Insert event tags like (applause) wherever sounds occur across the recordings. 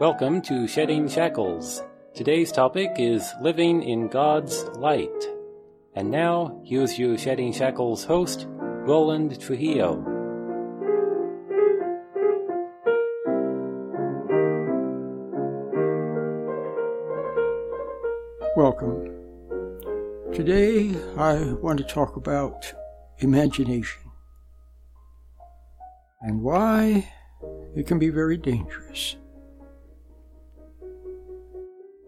Welcome to Shedding Shackles. Today's topic is living in God's light. And now, here's your Shedding Shackles host, Roland Trujillo. Welcome. Today I want to talk about imagination and why it can be very dangerous.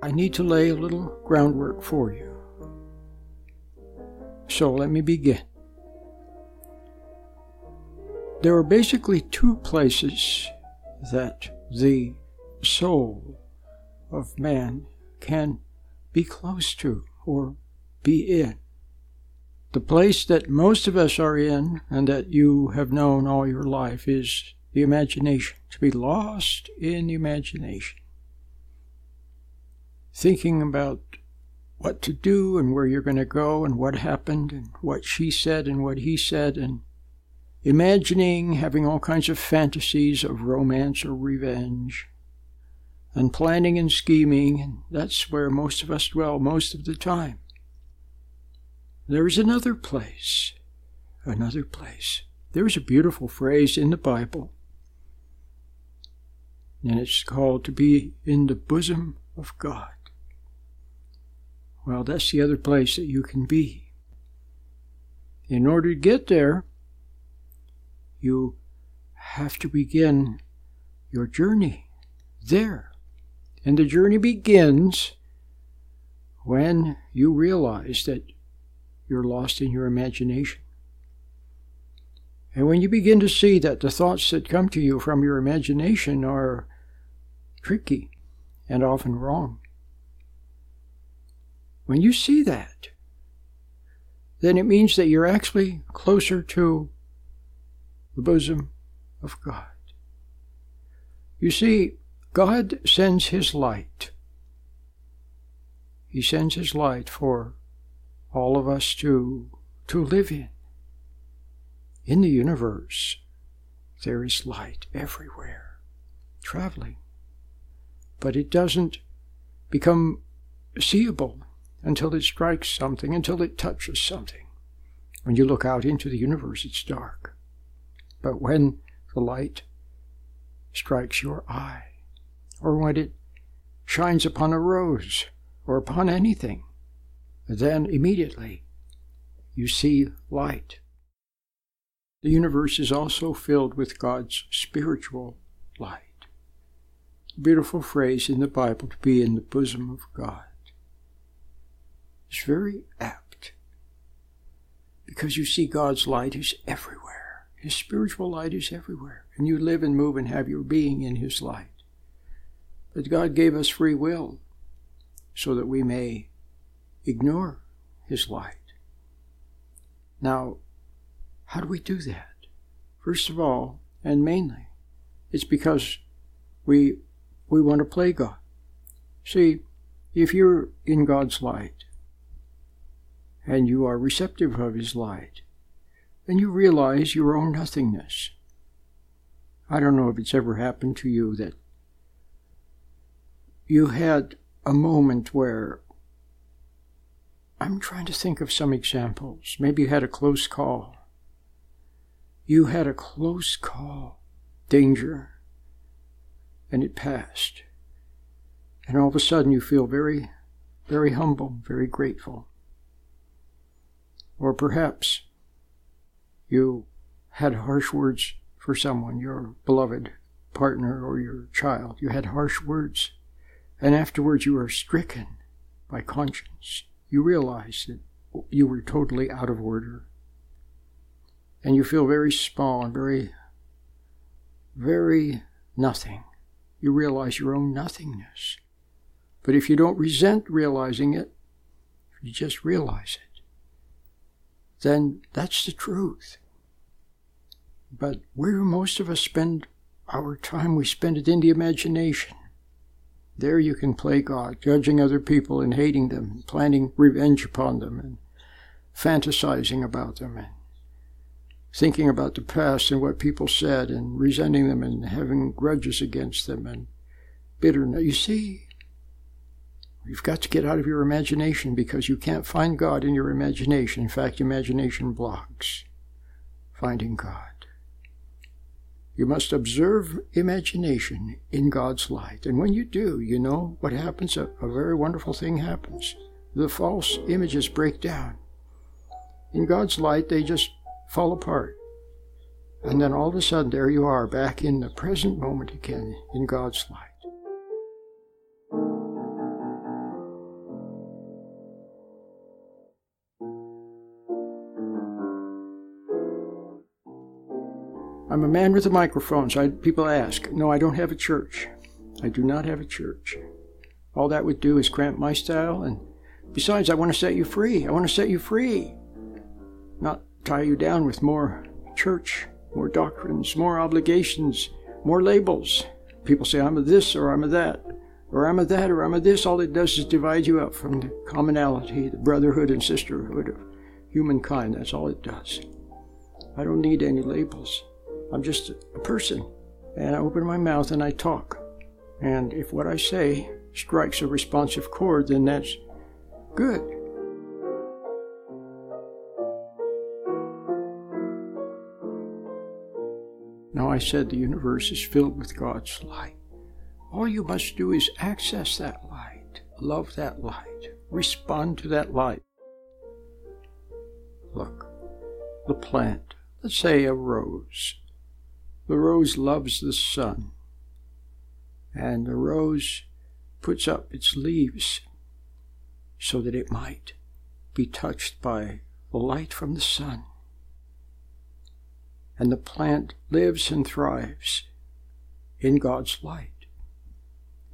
I need to lay a little groundwork for you. So let me begin. There are basically two places that the soul of man can be close to or be in. The place that most of us are in and that you have known all your life is the imagination, to be lost in the imagination. Thinking about what to do and where you're going to go and what happened and what she said and what he said and imagining having all kinds of fantasies of romance or revenge and planning and scheming, and that's where most of us dwell most of the time. There is another place, another place. There's a beautiful phrase in the Bible, and it's called to be in the bosom of God. Well, that's the other place that you can be. In order to get there, you have to begin your journey there. And the journey begins when you realize that you're lost in your imagination. And when you begin to see that the thoughts that come to you from your imagination are tricky and often wrong, when you see that, then it means that you're actually closer to the bosom of God. You see, God sends His light. He sends His light for all of us to, to live in. In the universe, there is light everywhere, traveling. But it doesn't become seeable until it strikes something, until it touches something. When you look out into the universe, it's dark. But when the light strikes your eye, or when it shines upon a rose or upon anything, then immediately you see light. The universe is also filled with God's spiritual light. Beautiful phrase in the Bible to be in the bosom of God. It's very apt because you see God's light is everywhere. His spiritual light is everywhere, and you live and move and have your being in His light. But God gave us free will so that we may ignore His light. Now, how do we do that? First of all, and mainly, it's because we, we want to play God. See, if you're in God's light and you are receptive of His light, then you realize your own nothingness. I don't know if it's ever happened to you that you had a moment where I'm trying to think of some examples. Maybe you had a close call. You had a close call, danger, and it passed. And all of a sudden you feel very, very humble, very grateful. Or perhaps you had harsh words for someone, your beloved partner or your child. You had harsh words and afterwards you are stricken by conscience. You realize that you were totally out of order. And you feel very small and very, very nothing. You realize your own nothingness. But if you don't resent realizing it, if you just realize it, then that's the truth. But where do most of us spend our time? We spend it in the imagination. There you can play God, judging other people and hating them, planning revenge upon them, and fantasizing about them and thinking about the past and what people said and resenting them and having grudges against them and bitterness. You see, you've got to get out of your imagination because you can't find God in your imagination. In fact, imagination blocks finding God. You must observe imagination in God's light. And when you do, you know what happens? A, a very wonderful thing happens. The false images break down. In God's light, they just fall apart. And then all of a sudden, there you are, back in the present moment again, in God's light. I'm a man with a microphone, so I, people ask. No, I don't have a church. I do not have a church. All that would do is cramp my style, and besides, I want to set you free. I want to set you free. Not tie you down with more church, more doctrines, more obligations, more labels. People say, I'm a this or I'm a that, or I'm a that or I'm a this. All it does is divide you up from the commonality, the brotherhood and sisterhood of humankind. That's all it does. I don't need any labels. I'm just a person. And I open my mouth and I talk. And if what I say strikes a responsive chord, then that's good. Now, I said the universe is filled with God's light. All you must do is access that light, love that light, respond to that light. Look, the plant, let's say a rose. The rose loves the sun, and the rose puts up its leaves so that it might be touched by the light from the sun and the plant lives and thrives in God's light.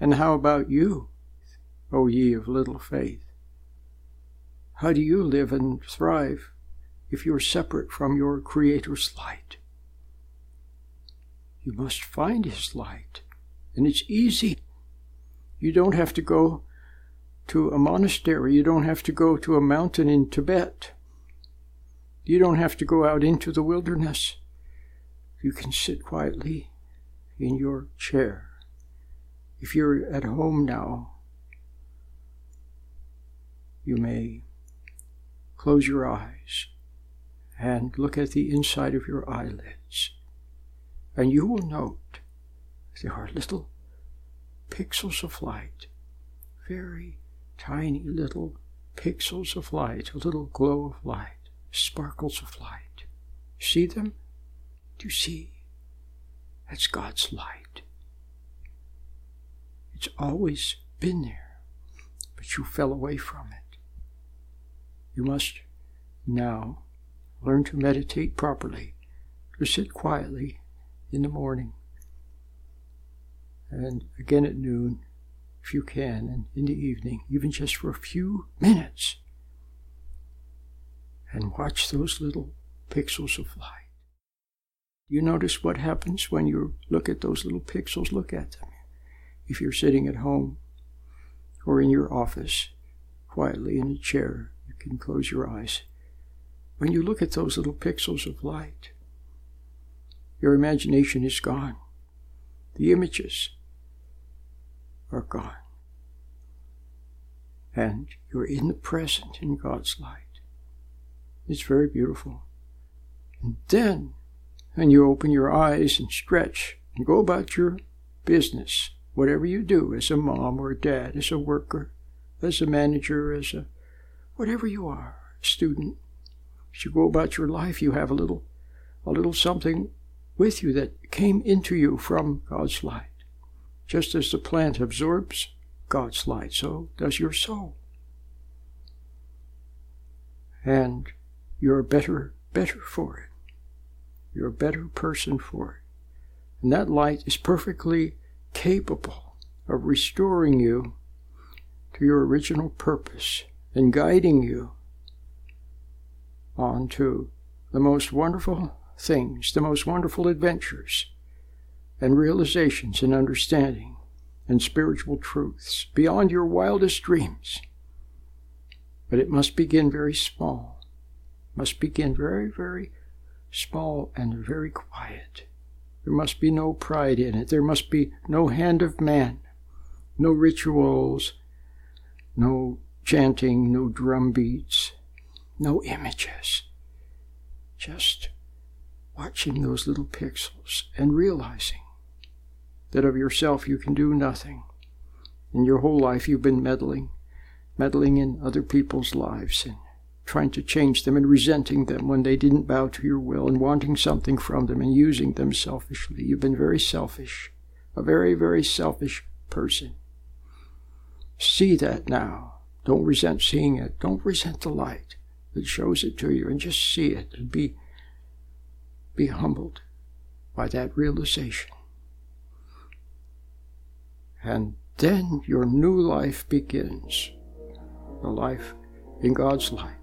And how about you, O ye of little faith? How do you live and thrive if you're separate from your Creator's light? You must find His light, and it's easy. You don't have to go to a monastery, you don't have to go to a mountain in Tibet, you don't have to go out into the wilderness. You can sit quietly in your chair. If you're at home now, you may close your eyes and look at the inside of your eyelids, and you will note there are little pixels of light, very tiny little pixels of light, a little glow of light, sparkles of light. See them? Do you see? That's God's light. It's always been there, but you fell away from it. You must now learn to meditate properly, to sit quietly in the morning, and again at noon, if you can, and in the evening, even just for a few minutes, and watch those little pixels of light. You notice what happens when you look at those little pixels? Look at them. If you're sitting at home or in your office, quietly in a chair, you can close your eyes. When you look at those little pixels of light, your imagination is gone. The images are gone. And you're in the present in God's light. It's very beautiful. And then when you open your eyes and stretch and go about your business, whatever you do as a mom or a dad, as a worker, as a manager, as a whatever you are, student. As you go about your life, you have a little, a little something with you that came into you from God's light. Just as the plant absorbs God's light, so does your soul. And you're better, better for it. You're a better person for it. And that light is perfectly capable of restoring you to your original purpose and guiding you on to the most wonderful things, the most wonderful adventures and realizations and understanding and spiritual truths beyond your wildest dreams. But it must begin very small. must begin very, very small and very quiet. There must be no pride in it. There must be no hand of man, no rituals, no chanting, no drum beats, no images. Just watching those little pixels and realizing that of yourself you can do nothing. In your whole life you've been meddling, meddling in other people's lives and trying to change them and resenting them when they didn't bow to your will and wanting something from them and using them selfishly. You've been very selfish, a very, very selfish person. See that now. Don't resent seeing it. Don't resent the light that shows it to you and just see it and be, be humbled by that realization. And then your new life begins the life in God's light.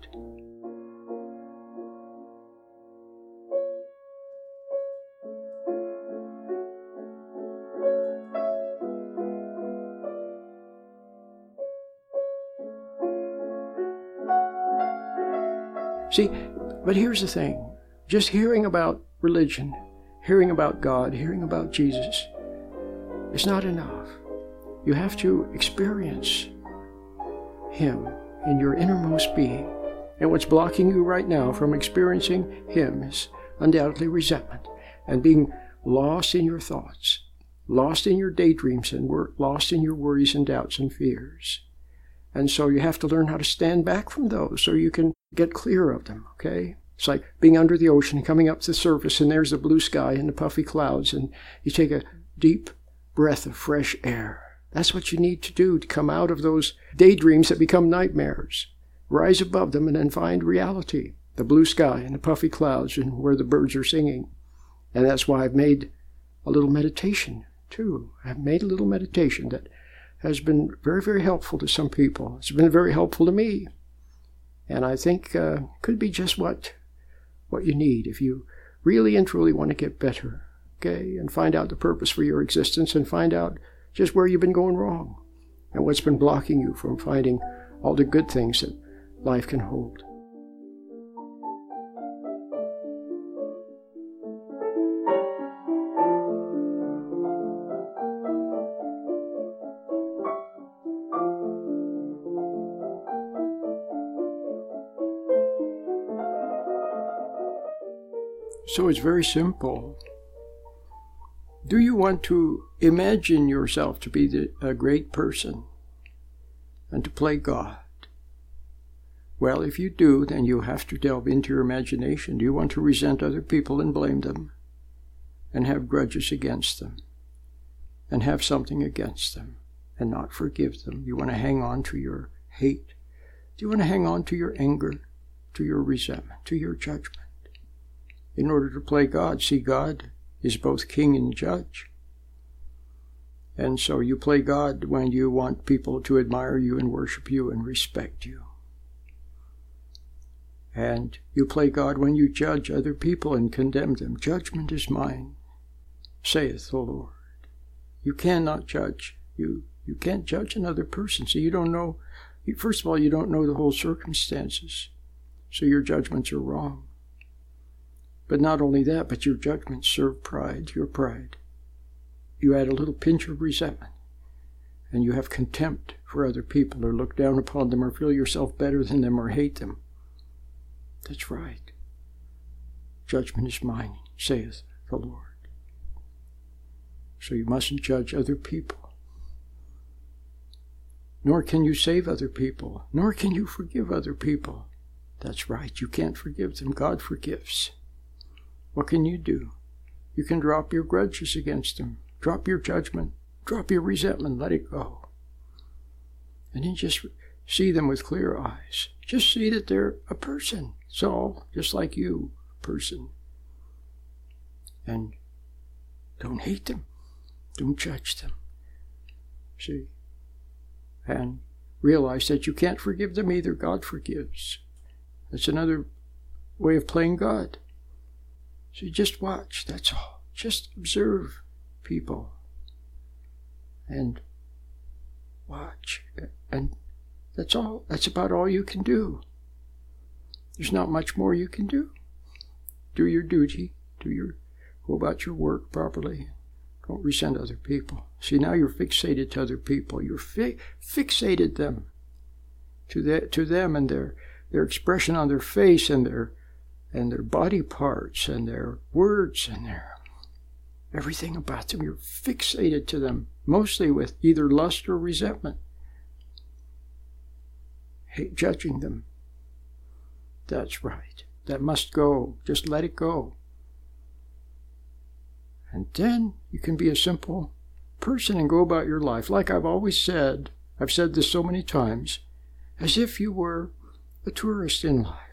See, but here's the thing just hearing about religion, hearing about God, hearing about Jesus is not enough. You have to experience Him in your innermost being. And what's blocking you right now from experiencing Him is undoubtedly resentment and being lost in your thoughts, lost in your daydreams, and lost in your worries and doubts and fears. And so you have to learn how to stand back from those so you can get clear of them, okay? It's like being under the ocean and coming up to the surface, and there's the blue sky and the puffy clouds, and you take a deep breath of fresh air. That's what you need to do to come out of those daydreams that become nightmares. Rise above them and then find reality the blue sky and the puffy clouds and where the birds are singing. And that's why I've made a little meditation, too. I've made a little meditation that has been very, very helpful to some people. It's been very helpful to me. And I think uh, could be just what what you need if you really and truly want to get better, okay, and find out the purpose for your existence and find out just where you've been going wrong and what's been blocking you from finding all the good things that life can hold. So it's very simple. Do you want to imagine yourself to be the, a great person and to play God? Well, if you do, then you have to delve into your imagination. Do you want to resent other people and blame them and have grudges against them and have something against them and not forgive them? You want to hang on to your hate? Do you want to hang on to your anger, to your resentment, to your judgment? In order to play God. See, God is both king and judge. And so you play God when you want people to admire you and worship you and respect you. And you play God when you judge other people and condemn them. Judgment is mine, saith the Lord. You cannot judge. You you can't judge another person. So you don't know first of all, you don't know the whole circumstances. So your judgments are wrong. But not only that, but your judgments serve pride, your pride. You add a little pinch of resentment, and you have contempt for other people, or look down upon them, or feel yourself better than them, or hate them. That's right. Judgment is mine, saith the Lord. So you mustn't judge other people. Nor can you save other people, nor can you forgive other people. That's right, you can't forgive them. God forgives. What can you do? You can drop your grudges against them, drop your judgment, drop your resentment, let it go. And then just see them with clear eyes. Just see that they're a person. All just like you, a person. And don't hate them. Don't judge them. See? And realize that you can't forgive them either. God forgives. That's another way of playing God. So just watch, that's all. Just observe people and watch. And that's all. That's about all you can do. there's not much more you can do. Do your duty, do your go about your work properly. Don't resent other people. See, now you're fixated to other people. You're fi- fixated them to the, to them and their their expression on their face and their and their body parts and their words and their everything about them. You're fixated to them, mostly with either lust or resentment. Hate judging them. That's right. That must go. Just let it go. And then you can be a simple person and go about your life. Like I've always said, I've said this so many times, as if you were a tourist in life.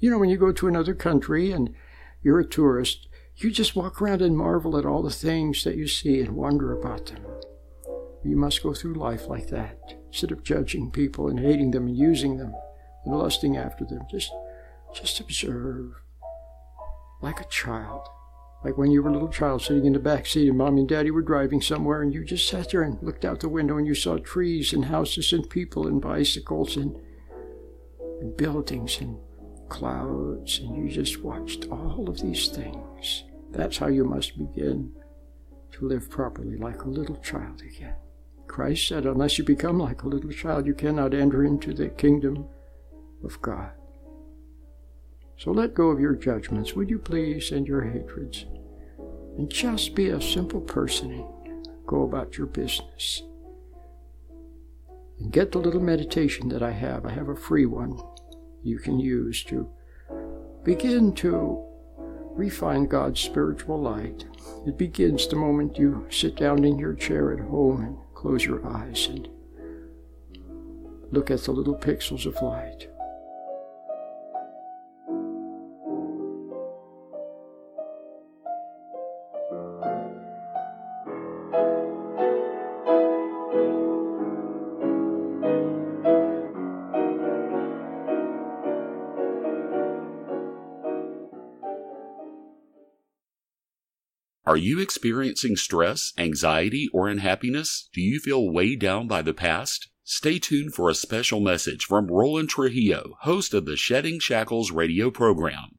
You know, when you go to another country and you're a tourist, you just walk around and marvel at all the things that you see and wonder about them. You must go through life like that, instead of judging people and hating them and using them and lusting after them. Just, just observe, like a child, like when you were a little child sitting in the back seat and mommy and daddy were driving somewhere and you just sat there and looked out the window and you saw trees and houses and people and bicycles and, and buildings and clouds and you just watched all of these things. That's how you must begin to live properly like a little child again. Christ said, unless you become like a little child, you cannot enter into the kingdom of God. So let go of your judgments, would you please, and your hatreds, and just be a simple person and go about your business. And get the little meditation that I have. I have a free one you can use to begin to refine God's spiritual light. It begins the moment you sit down in your chair at home and close your eyes and look at the little pixels of light. Are you experiencing stress, anxiety, or unhappiness? Do you feel weighed down by the past? Stay tuned for a special message from Roland Trujillo, host of the Shedding Shackles radio program.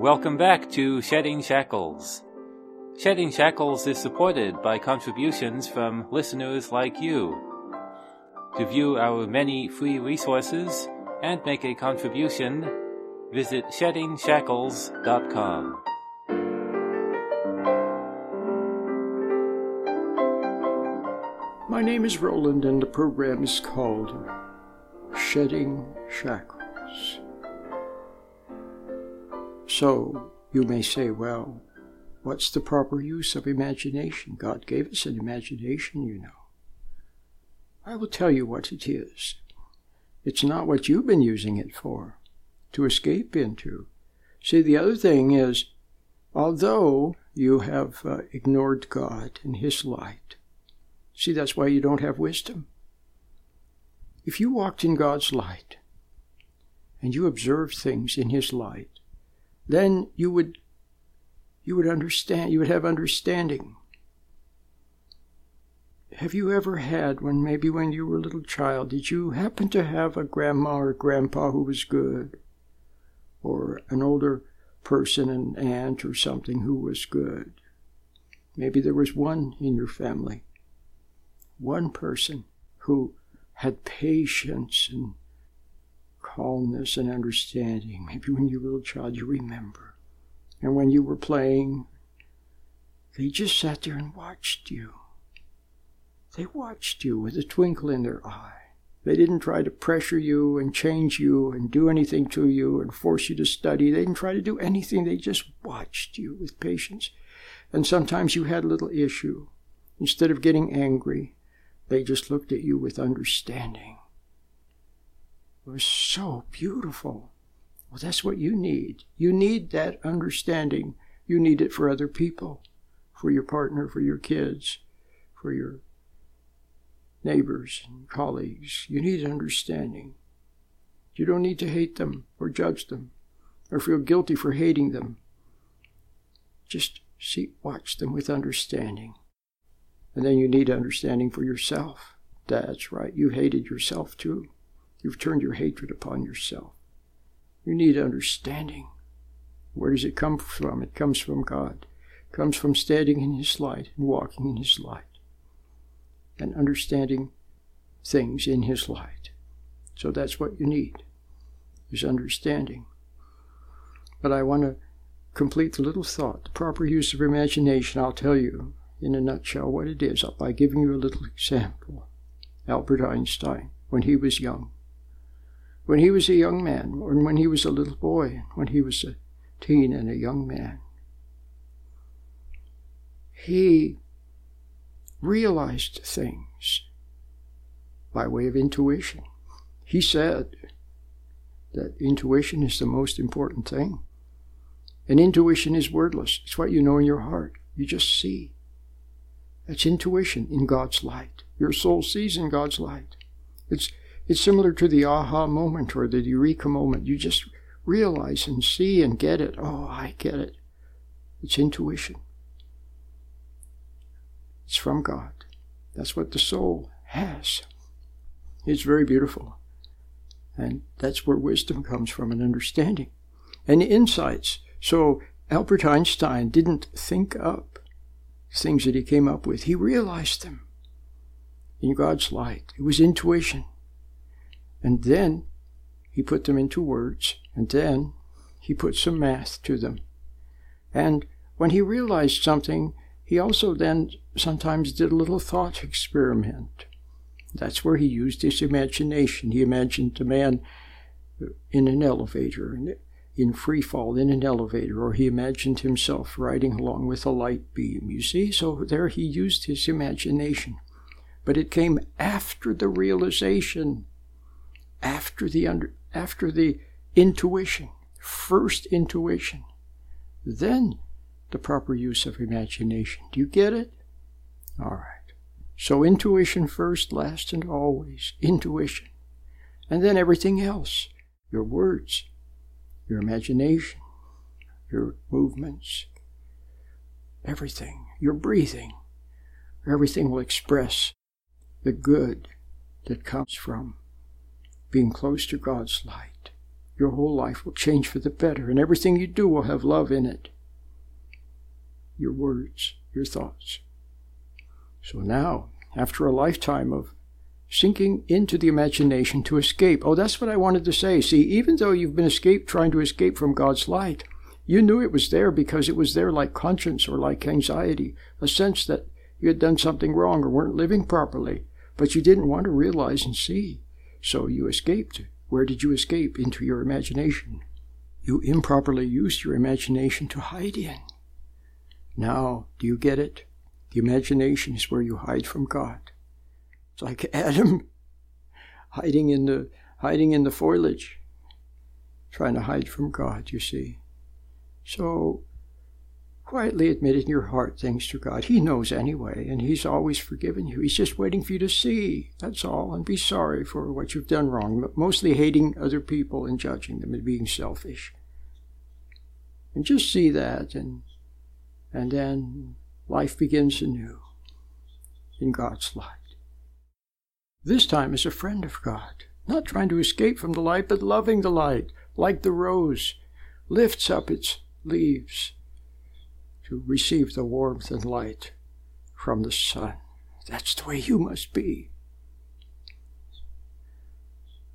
Welcome back to Shedding Shackles. Shedding Shackles is supported by contributions from listeners like you. To view our many free resources and make a contribution, visit sheddingshackles.com. My name is Roland, and the program is called Shedding Shackles. So, you may say, well, what's the proper use of imagination? God gave us an imagination, you know. I will tell you what it is. It's not what you've been using it for, to escape into. See, the other thing is, although you have uh, ignored God and His light, see, that's why you don't have wisdom. If you walked in God's light and you observed things in His light, then you would you would understand you would have understanding. Have you ever had when maybe when you were a little child did you happen to have a grandma or grandpa who was good? Or an older person an aunt or something who was good? Maybe there was one in your family one person who had patience and calmness and understanding. Maybe when you were a little child, you remember. And when you were playing, they just sat there and watched you. They watched you with a twinkle in their eye. They didn't try to pressure you and change you and do anything to you and force you to study. They didn't try to do anything. They just watched you with patience. And sometimes you had a little issue. Instead of getting angry, they just looked at you with understanding It was so beautiful. Well, that's what you need. You need that understanding. You need it for other people, for your partner, for your kids, for your neighbors and colleagues. You need understanding. You don't need to hate them or judge them or feel guilty for hating them. Just see, watch them with understanding. And then you need understanding for yourself. That's right, you hated yourself too. You've turned your hatred upon yourself. You need understanding. Where does it come from? It comes from God. It comes from standing in His light and walking in His light and understanding things in His light. So that's what you need, is understanding. But I want to complete the little thought. The proper use of imagination, I'll tell you in a nutshell what it is by giving you a little example. Albert Einstein, when he was young, when he was a young man, or when he was a little boy, when he was a teen and a young man, he realized things by way of intuition. He said that intuition is the most important thing. And intuition is wordless. It's what you know in your heart. You just see. That's intuition in God's light. Your soul sees in God's light. It's, it's similar to the aha moment or the eureka moment. You just realize and see and get it. Oh, I get it. It's intuition. It's from God. That's what the soul has. It's very beautiful. And that's where wisdom comes from and understanding and insights. So Albert Einstein didn't think up things that he came up with, he realized them in God's light. It was intuition. And then he put them into words, and then he put some math to them. And when he realized something, he also then sometimes did a little thought experiment. That's where he used his imagination. He imagined a man in an elevator, in free fall in an elevator, or he imagined himself riding along with a light beam. You see? So there he used his imagination. But it came after the realization, after the under, after the intuition, first intuition. Then the proper use of imagination. Do you get it? All right. So intuition first, last, and always. Intuition. And then everything else your words, your imagination, your movements, everything, your breathing. Everything will express the good that comes from being close to God's light. Your whole life will change for the better, and everything you do will have love in it your words, your thoughts. So now, after a lifetime of sinking into the imagination to escape, oh, that's what I wanted to say. See, even though you've been escaped trying to escape from God's light, you knew it was there because it was there like conscience or like anxiety, a sense that you had done something wrong or weren't living properly, but you didn't want to realize and see. So you escaped. Where did you escape? Into your imagination. You improperly used your imagination to hide in. Now, do you get it? The imagination is where you hide from God. It's like (laughs) Adam hiding in the hiding in the foliage, trying to hide from God, you see. So quietly admit in your heart things to God. He knows anyway, and He's always forgiven you. He's just waiting for you to see. That's all, and be sorry for what you've done wrong, but mostly hating other people and judging them and being selfish. And just see that and and then life begins anew in God's light. This time as a friend of God, not trying to escape from the light, but loving the light, like the rose lifts up its leaves to receive the warmth and light from the sun. That's the way you must be.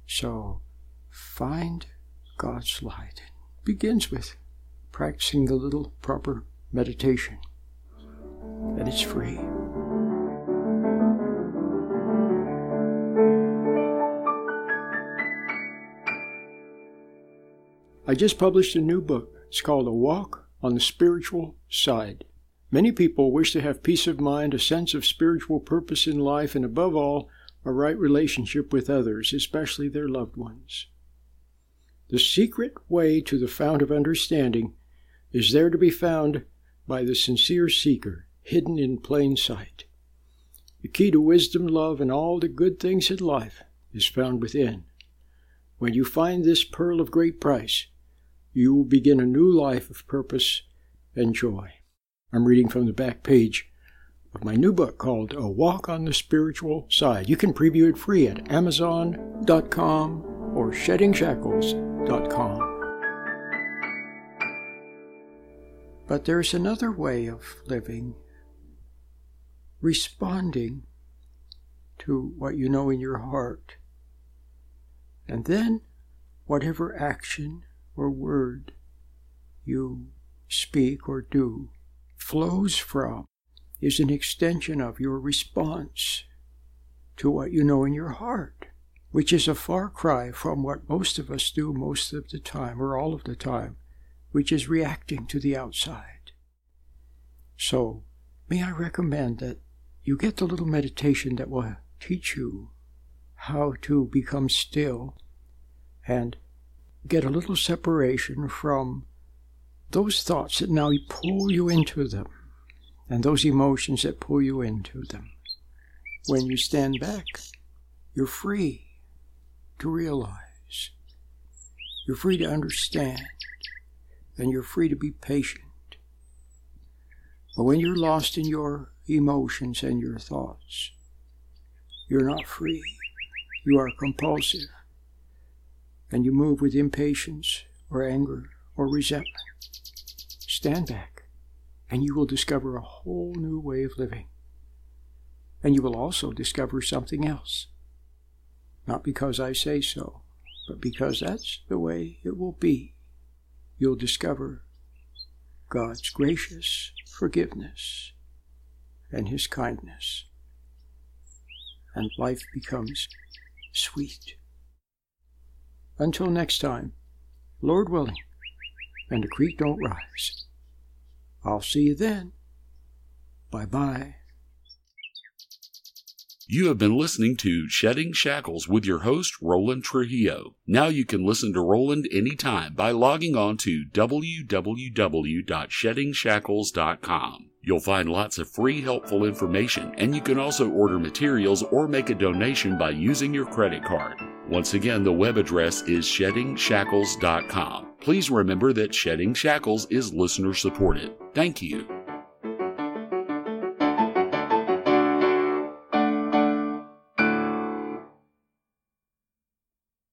So find God's light. It begins with practicing the little proper meditation, and it's free. I just published a new book. It's called A Walk on the Spiritual Side. Many people wish to have peace of mind, a sense of spiritual purpose in life, and above all, a right relationship with others, especially their loved ones. The secret way to the fount of understanding is there to be found by the sincere seeker, hidden in plain sight. The key to wisdom, love, and all the good things in life is found within. When you find this pearl of great price, you will begin a new life of purpose and joy. I'm reading from the back page of my new book called A Walk on the Spiritual Side. You can preview it free at Amazon.com or SheddingShackles.com. But there's another way of living, responding to what you know in your heart. And then, whatever action or word you speak or do flows from is an extension of your response to what you know in your heart, which is a far cry from what most of us do most of the time or all of the time, which is reacting to the outside. So, may I recommend that you get the little meditation that will teach you how to become still and get a little separation from those thoughts that now pull you into them and those emotions that pull you into them. When you stand back, you're free to realize, you're free to understand, and you're free to be patient. But when you're lost in your emotions and your thoughts, you're not free. You are compulsive. And you move with impatience or anger or resentment. Stand back and you will discover a whole new way of living. And you will also discover something else. Not because I say so, but because that's the way it will be. You'll discover God's gracious forgiveness and His kindness. And life becomes sweet. Until next time, Lord willing, and the creek don't rise. I'll see you then. Bye bye. You have been listening to Shedding Shackles with your host, Roland Trujillo. Now you can listen to Roland anytime by logging on to www.sheddingshackles.com. You'll find lots of free, helpful information, and you can also order materials or make a donation by using your credit card. Once again, the web address is sheddingshackles.com. Please remember that Shedding Shackles is listener supported. Thank you.